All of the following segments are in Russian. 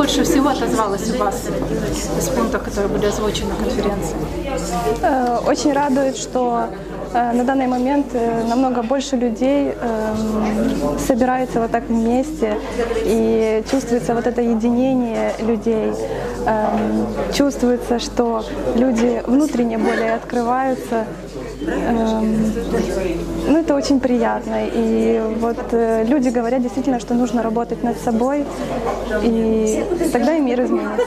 больше всего отозвалось у вас из пунктов, которые были озвучены на конференции? Э, Очень радует, что на данный момент э, намного больше людей эм, собирается вот так вместе и чувствуется вот это единение людей. Эм, Чувствуется, что люди внутренне более открываются. Эм, Ну, это очень приятно. И вот э, люди говорят действительно, что нужно работать над собой, и тогда и мир изменится.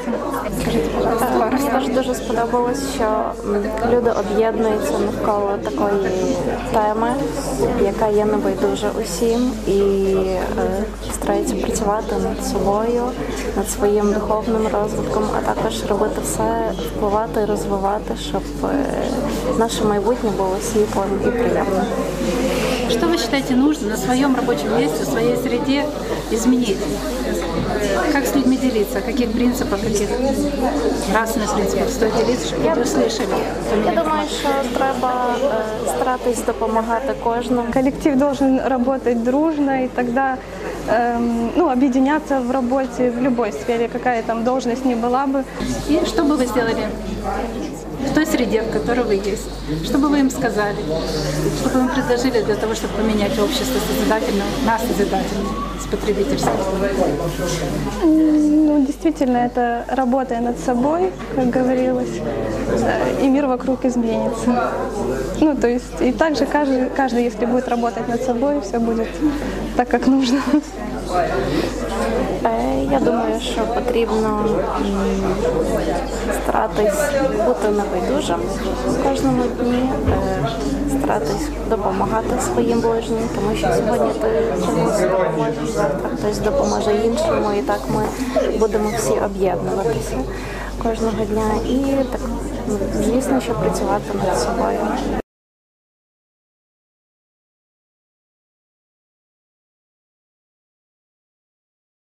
Скажите, пожалуйста. Е, Мені теж дуже сподобалось, що м, люди об'єднуються навколо такої теми, яка є небайдужа усім, і е, стараються працювати над собою, над своїм духовним розвитком, а також робити все, впливати і розвивати, щоб е, наше майбутнє було світлим і приємним. Что вы считаете нужно на своем рабочем месте, в своей среде изменить? Как с людьми делиться? Каких принципов, каких нравственных принципов стоит делиться, чтобы люди услышали? Я думаю, що треба е, старатись допомагати кожному. Коллектив должен работать дружно, и тогда эм, ну, объединяться в работе в любой сфере, какая там должность ни была бы. И что бы вы сделали в той среде, в которой вы есть? Что бы вы им сказали? Что бы вы им предложили для того, чтобы поменять общество созидательное, нас созидательное, с потребительским? Ну, действительно, это работая над собой, как говорилось, э, и мир вокруг изменится. Ну, то есть, и также каждый, каждый, если будет работать над собой, все будет так, как нужно. Е, Я думаю, що потрібно старатись бути небайдужим в кожному дні, е, старатись допомагати своїм ближнім, тому що сьогодні ти чомусь допоможеш, хтось допоможе іншому, і так ми будемо всі об'єднуватися кожного дня. І так, звісно, що працювати над собою.